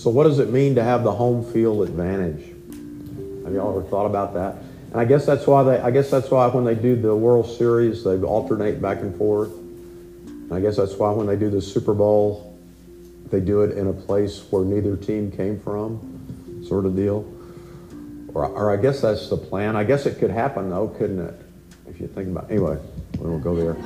So, what does it mean to have the home field advantage? Have y'all ever thought about that? And I guess that's why they. I guess that's why when they do the World Series, they alternate back and forth. And I guess that's why when they do the Super Bowl, they do it in a place where neither team came from, sort of deal. Or, or I guess that's the plan. I guess it could happen though, couldn't it? If you think about. It. Anyway, we won't go there.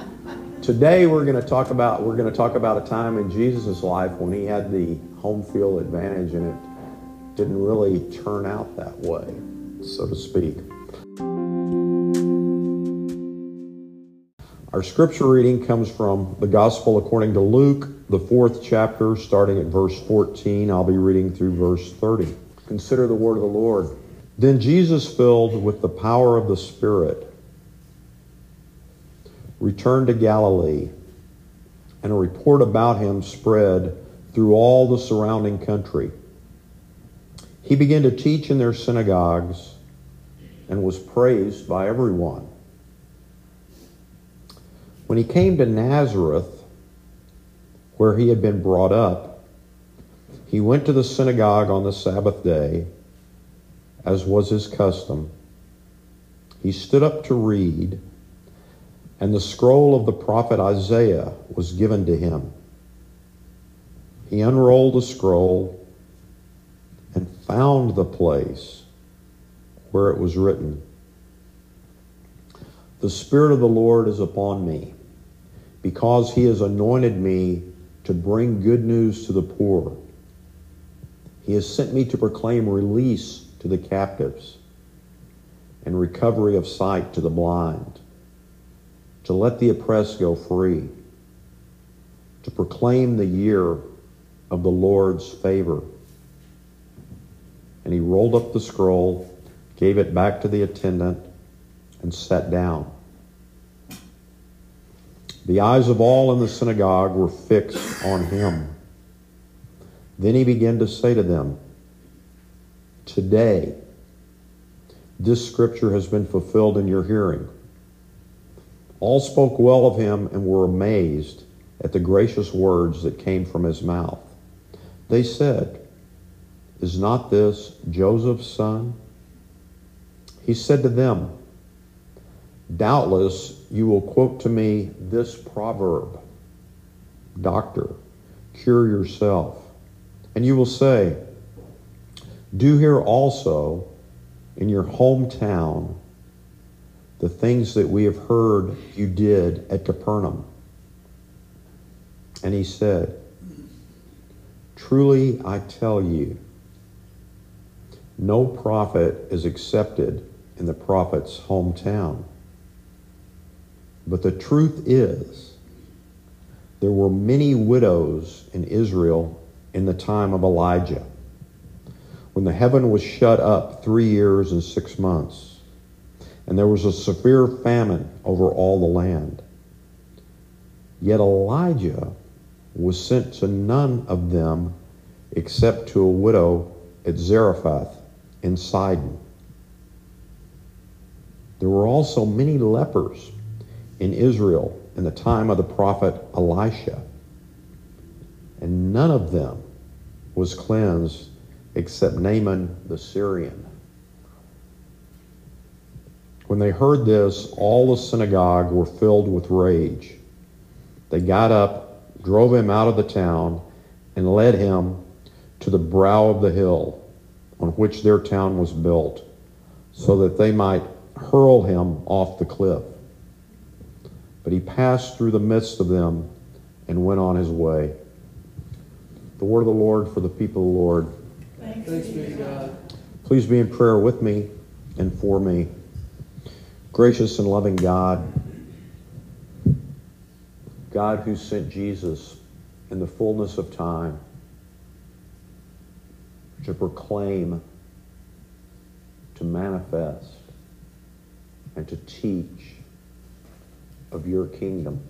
Today we're going to talk about we're going to talk about a time in Jesus' life when he had the home field advantage and it didn't really turn out that way, so to speak. Our scripture reading comes from the Gospel according to Luke, the fourth chapter, starting at verse 14. I'll be reading through verse 30. Consider the word of the Lord. Then Jesus, filled with the power of the Spirit, returned to Galilee, and a report about him spread through all the surrounding country. He began to teach in their synagogues and was praised by everyone. When he came to Nazareth, where he had been brought up, he went to the synagogue on the Sabbath day, as was his custom. He stood up to read and the scroll of the prophet Isaiah was given to him. He unrolled the scroll and found the place where it was written The Spirit of the Lord is upon me, because he has anointed me to bring good news to the poor. He has sent me to proclaim release to the captives and recovery of sight to the blind to let the oppressed go free, to proclaim the year of the Lord's favor. And he rolled up the scroll, gave it back to the attendant, and sat down. The eyes of all in the synagogue were fixed on him. Then he began to say to them, Today, this scripture has been fulfilled in your hearing. All spoke well of him and were amazed at the gracious words that came from his mouth. They said, Is not this Joseph's son? He said to them, Doubtless you will quote to me this proverb Doctor, cure yourself. And you will say, Do here also in your hometown the things that we have heard you did at Capernaum. And he said, Truly I tell you, no prophet is accepted in the prophet's hometown. But the truth is, there were many widows in Israel in the time of Elijah, when the heaven was shut up three years and six months and there was a severe famine over all the land. Yet Elijah was sent to none of them except to a widow at Zarephath in Sidon. There were also many lepers in Israel in the time of the prophet Elisha, and none of them was cleansed except Naaman the Syrian. When they heard this, all the synagogue were filled with rage. They got up, drove him out of the town, and led him to the brow of the hill on which their town was built, so that they might hurl him off the cliff. But he passed through the midst of them and went on his way. The word of the Lord for the people of the Lord. Thanks be to God. Please be in prayer with me and for me. Gracious and loving God, God who sent Jesus in the fullness of time to proclaim, to manifest, and to teach of your kingdom.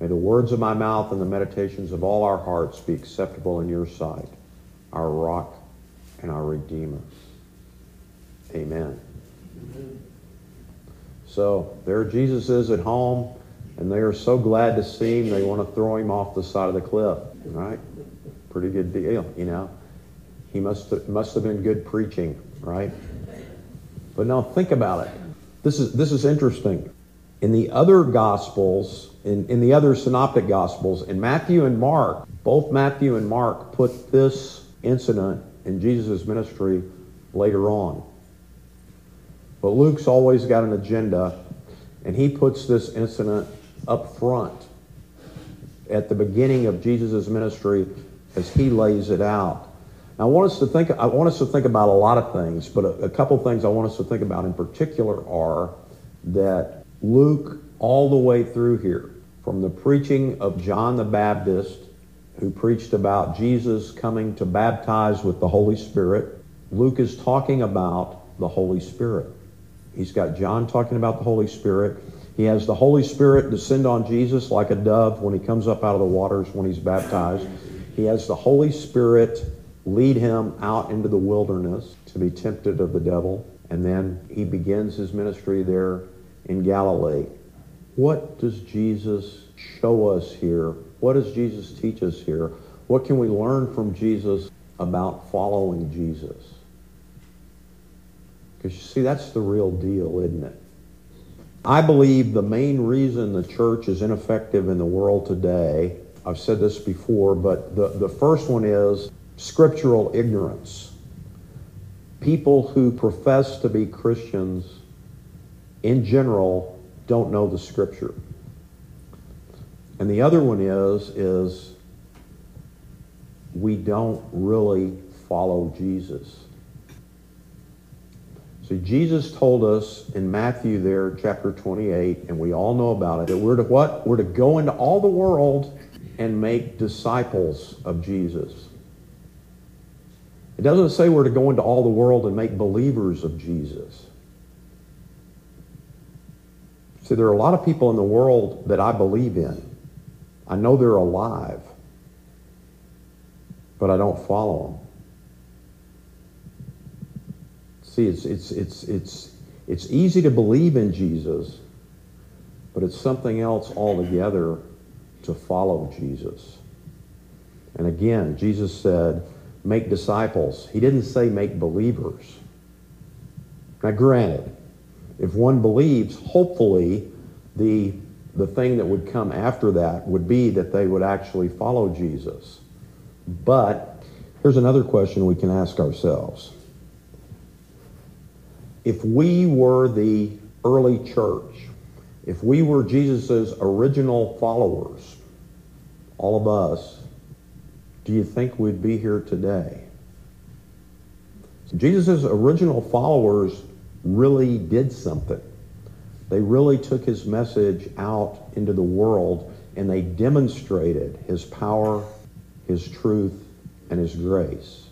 May the words of my mouth and the meditations of all our hearts be acceptable in your sight, our rock and our redeemer. Amen. Amen. So there Jesus is at home, and they are so glad to see him, they want to throw him off the side of the cliff, right? Pretty good deal, you know. He must have, must have been good preaching, right? But now think about it. This is this is interesting. In the other gospels, in, in the other synoptic gospels, in Matthew and Mark, both Matthew and Mark put this incident in Jesus' ministry later on. But Luke's always got an agenda, and he puts this incident up front at the beginning of Jesus' ministry as he lays it out. Now, I want us to think. I want us to think about a lot of things, but a, a couple things I want us to think about in particular are that Luke, all the way through here, from the preaching of John the Baptist, who preached about Jesus coming to baptize with the Holy Spirit, Luke is talking about the Holy Spirit. He's got John talking about the Holy Spirit. He has the Holy Spirit descend on Jesus like a dove when he comes up out of the waters when he's baptized. He has the Holy Spirit lead him out into the wilderness to be tempted of the devil. And then he begins his ministry there in Galilee. What does Jesus show us here? What does Jesus teach us here? What can we learn from Jesus about following Jesus? Because you see, that's the real deal, isn't it? I believe the main reason the church is ineffective in the world today, I've said this before, but the, the first one is scriptural ignorance. People who profess to be Christians in general don't know the scripture. And the other one is is we don't really follow Jesus. See, Jesus told us in Matthew there, chapter 28, and we all know about it, that we're to what? We're to go into all the world and make disciples of Jesus. It doesn't say we're to go into all the world and make believers of Jesus. See, there are a lot of people in the world that I believe in. I know they're alive, but I don't follow them. See, it's, it's, it's, it's, it's easy to believe in Jesus, but it's something else altogether to follow Jesus. And again, Jesus said, make disciples. He didn't say make believers. Now, granted, if one believes, hopefully the, the thing that would come after that would be that they would actually follow Jesus. But here's another question we can ask ourselves. If we were the early church, if we were Jesus' original followers, all of us, do you think we'd be here today? Jesus' original followers really did something. They really took his message out into the world and they demonstrated his power, his truth, and his grace.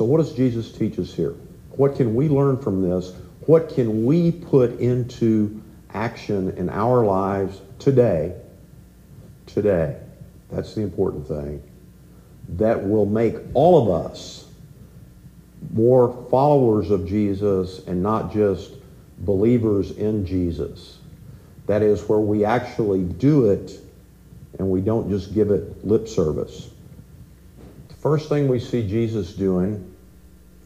So, what does Jesus teach us here? What can we learn from this? What can we put into action in our lives today? Today. That's the important thing. That will make all of us more followers of Jesus and not just believers in Jesus. That is where we actually do it and we don't just give it lip service. The first thing we see Jesus doing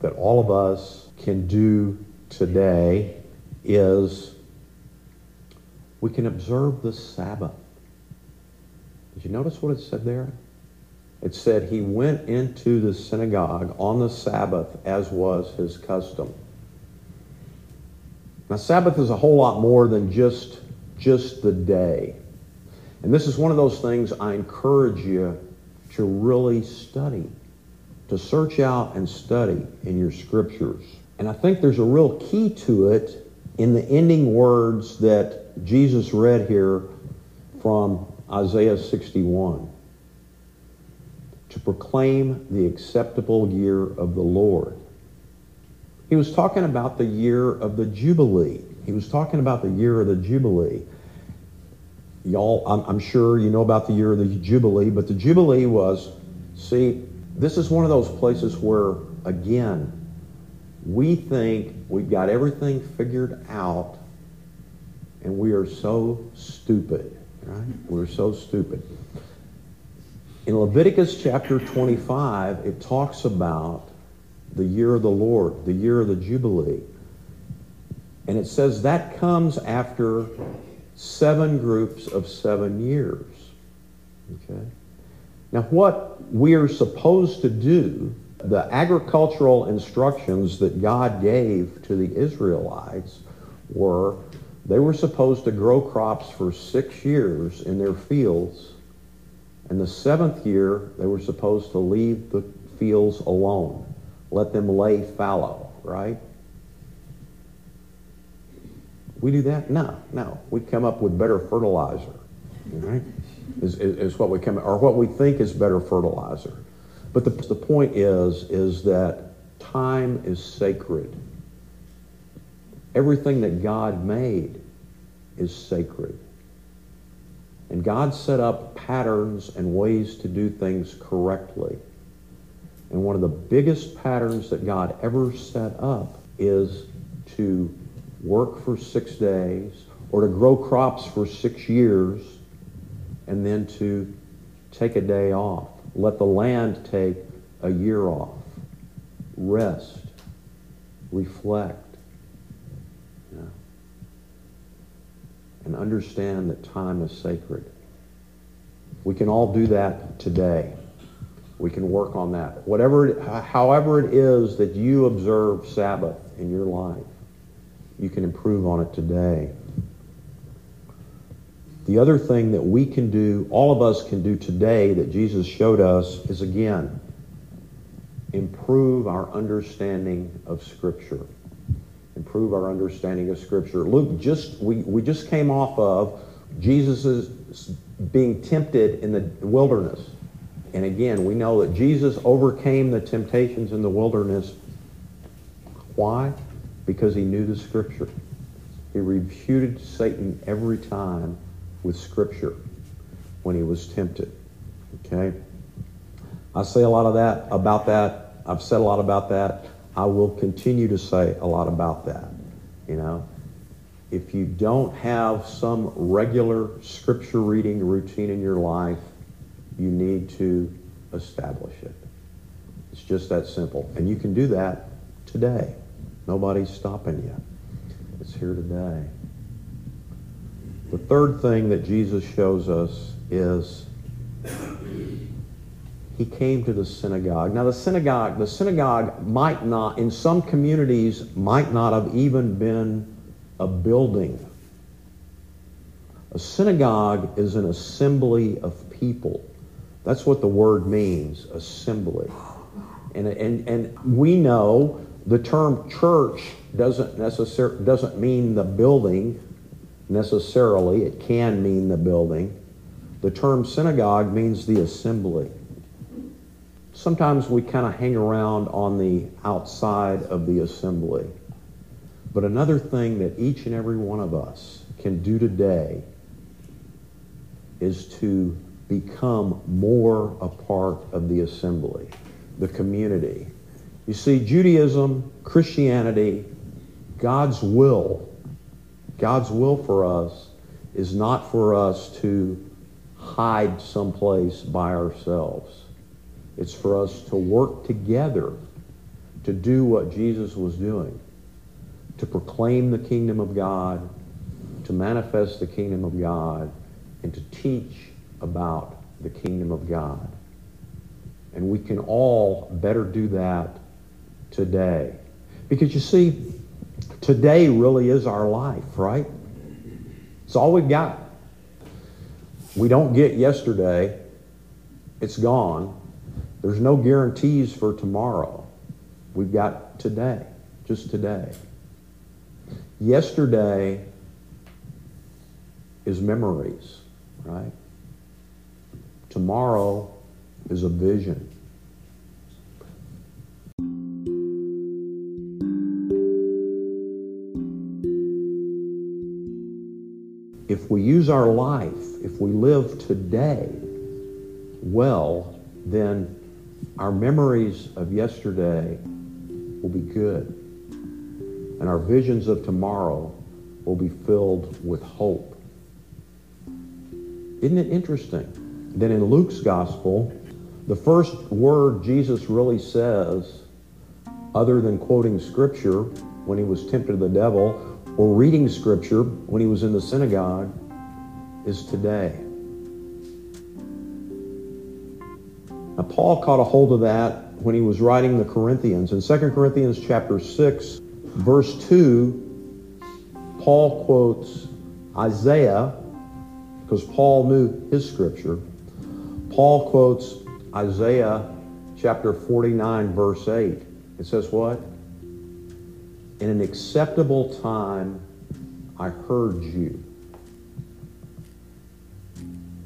that all of us can do today is we can observe the Sabbath. Did you notice what it said there? It said he went into the synagogue on the Sabbath as was his custom. Now, Sabbath is a whole lot more than just, just the day. And this is one of those things I encourage you to really study, to search out and study in your scriptures. And I think there's a real key to it in the ending words that Jesus read here from Isaiah 61 to proclaim the acceptable year of the Lord. He was talking about the year of the Jubilee. He was talking about the year of the Jubilee. Y'all, I'm, I'm, sure you know about the year of the Jubilee, but the Jubilee was, see, this is one of those places where, again, we think we've got everything figured out and we are so stupid, right? We're so stupid. In Leviticus chapter 25, it talks about the year of the Lord, the year of the Jubilee. And it says that comes after seven groups of seven years. Okay? Now, what we are supposed to do, the agricultural instructions that God gave to the Israelites were they were supposed to grow crops for six years in their fields, and the seventh year they were supposed to leave the fields alone, let them lay fallow, right? We do that? No, no. We come up with better fertilizer, right? Is, is, is what we come, or what we think is better fertilizer. But the, the point is, is that time is sacred. Everything that God made is sacred. And God set up patterns and ways to do things correctly. And one of the biggest patterns that God ever set up is to work for six days or to grow crops for six years and then to take a day off. Let the land take a year off. Rest. Reflect. And understand that time is sacred. We can all do that today. We can work on that. Whatever, however it is that you observe Sabbath in your life, you can improve on it today. The other thing that we can do, all of us can do today that Jesus showed us is again, improve our understanding of Scripture. Improve our understanding of Scripture. Luke, just we, we just came off of Jesus' being tempted in the wilderness. And again, we know that Jesus overcame the temptations in the wilderness. Why? Because he knew the Scripture. He refuted Satan every time with Scripture when he was tempted. Okay? I say a lot of that about that. I've said a lot about that. I will continue to say a lot about that. You know, if you don't have some regular scripture reading routine in your life, you need to establish it. It's just that simple. And you can do that today. Nobody's stopping you. It's here today. The third thing that Jesus shows us is he came to the synagogue. Now the synagogue, the synagogue might not, in some communities, might not have even been a building. A synagogue is an assembly of people. That's what the word means, assembly. And, and, and we know the term church doesn't necessarily doesn't mean the building necessarily. It can mean the building. The term synagogue means the assembly. Sometimes we kind of hang around on the outside of the assembly. But another thing that each and every one of us can do today is to become more a part of the assembly, the community. You see, Judaism, Christianity, God's will, God's will for us is not for us to hide someplace by ourselves. It's for us to work together to do what Jesus was doing, to proclaim the kingdom of God, to manifest the kingdom of God, and to teach about the kingdom of God. And we can all better do that today. Because you see, today really is our life, right? It's all we've got. We don't get yesterday. It's gone. There's no guarantees for tomorrow. We've got today, just today. Yesterday is memories, right? Tomorrow is a vision. We use our life, if we live today well, then our memories of yesterday will be good, and our visions of tomorrow will be filled with hope. Isn't it interesting? Then in Luke's gospel, the first word Jesus really says, other than quoting scripture when he was tempted of the devil or reading scripture when he was in the synagogue, is today. Now, Paul caught a hold of that when he was writing the Corinthians. In 2 Corinthians chapter 6, verse 2, Paul quotes Isaiah, because Paul knew his scripture. Paul quotes Isaiah chapter 49, verse 8. It says what? In an acceptable time I heard you.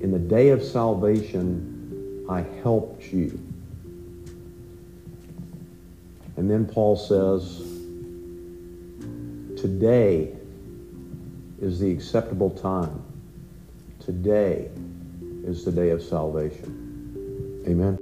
In the day of salvation I helped you. And then Paul says, Today is the acceptable time. Today is the day of salvation. Amen.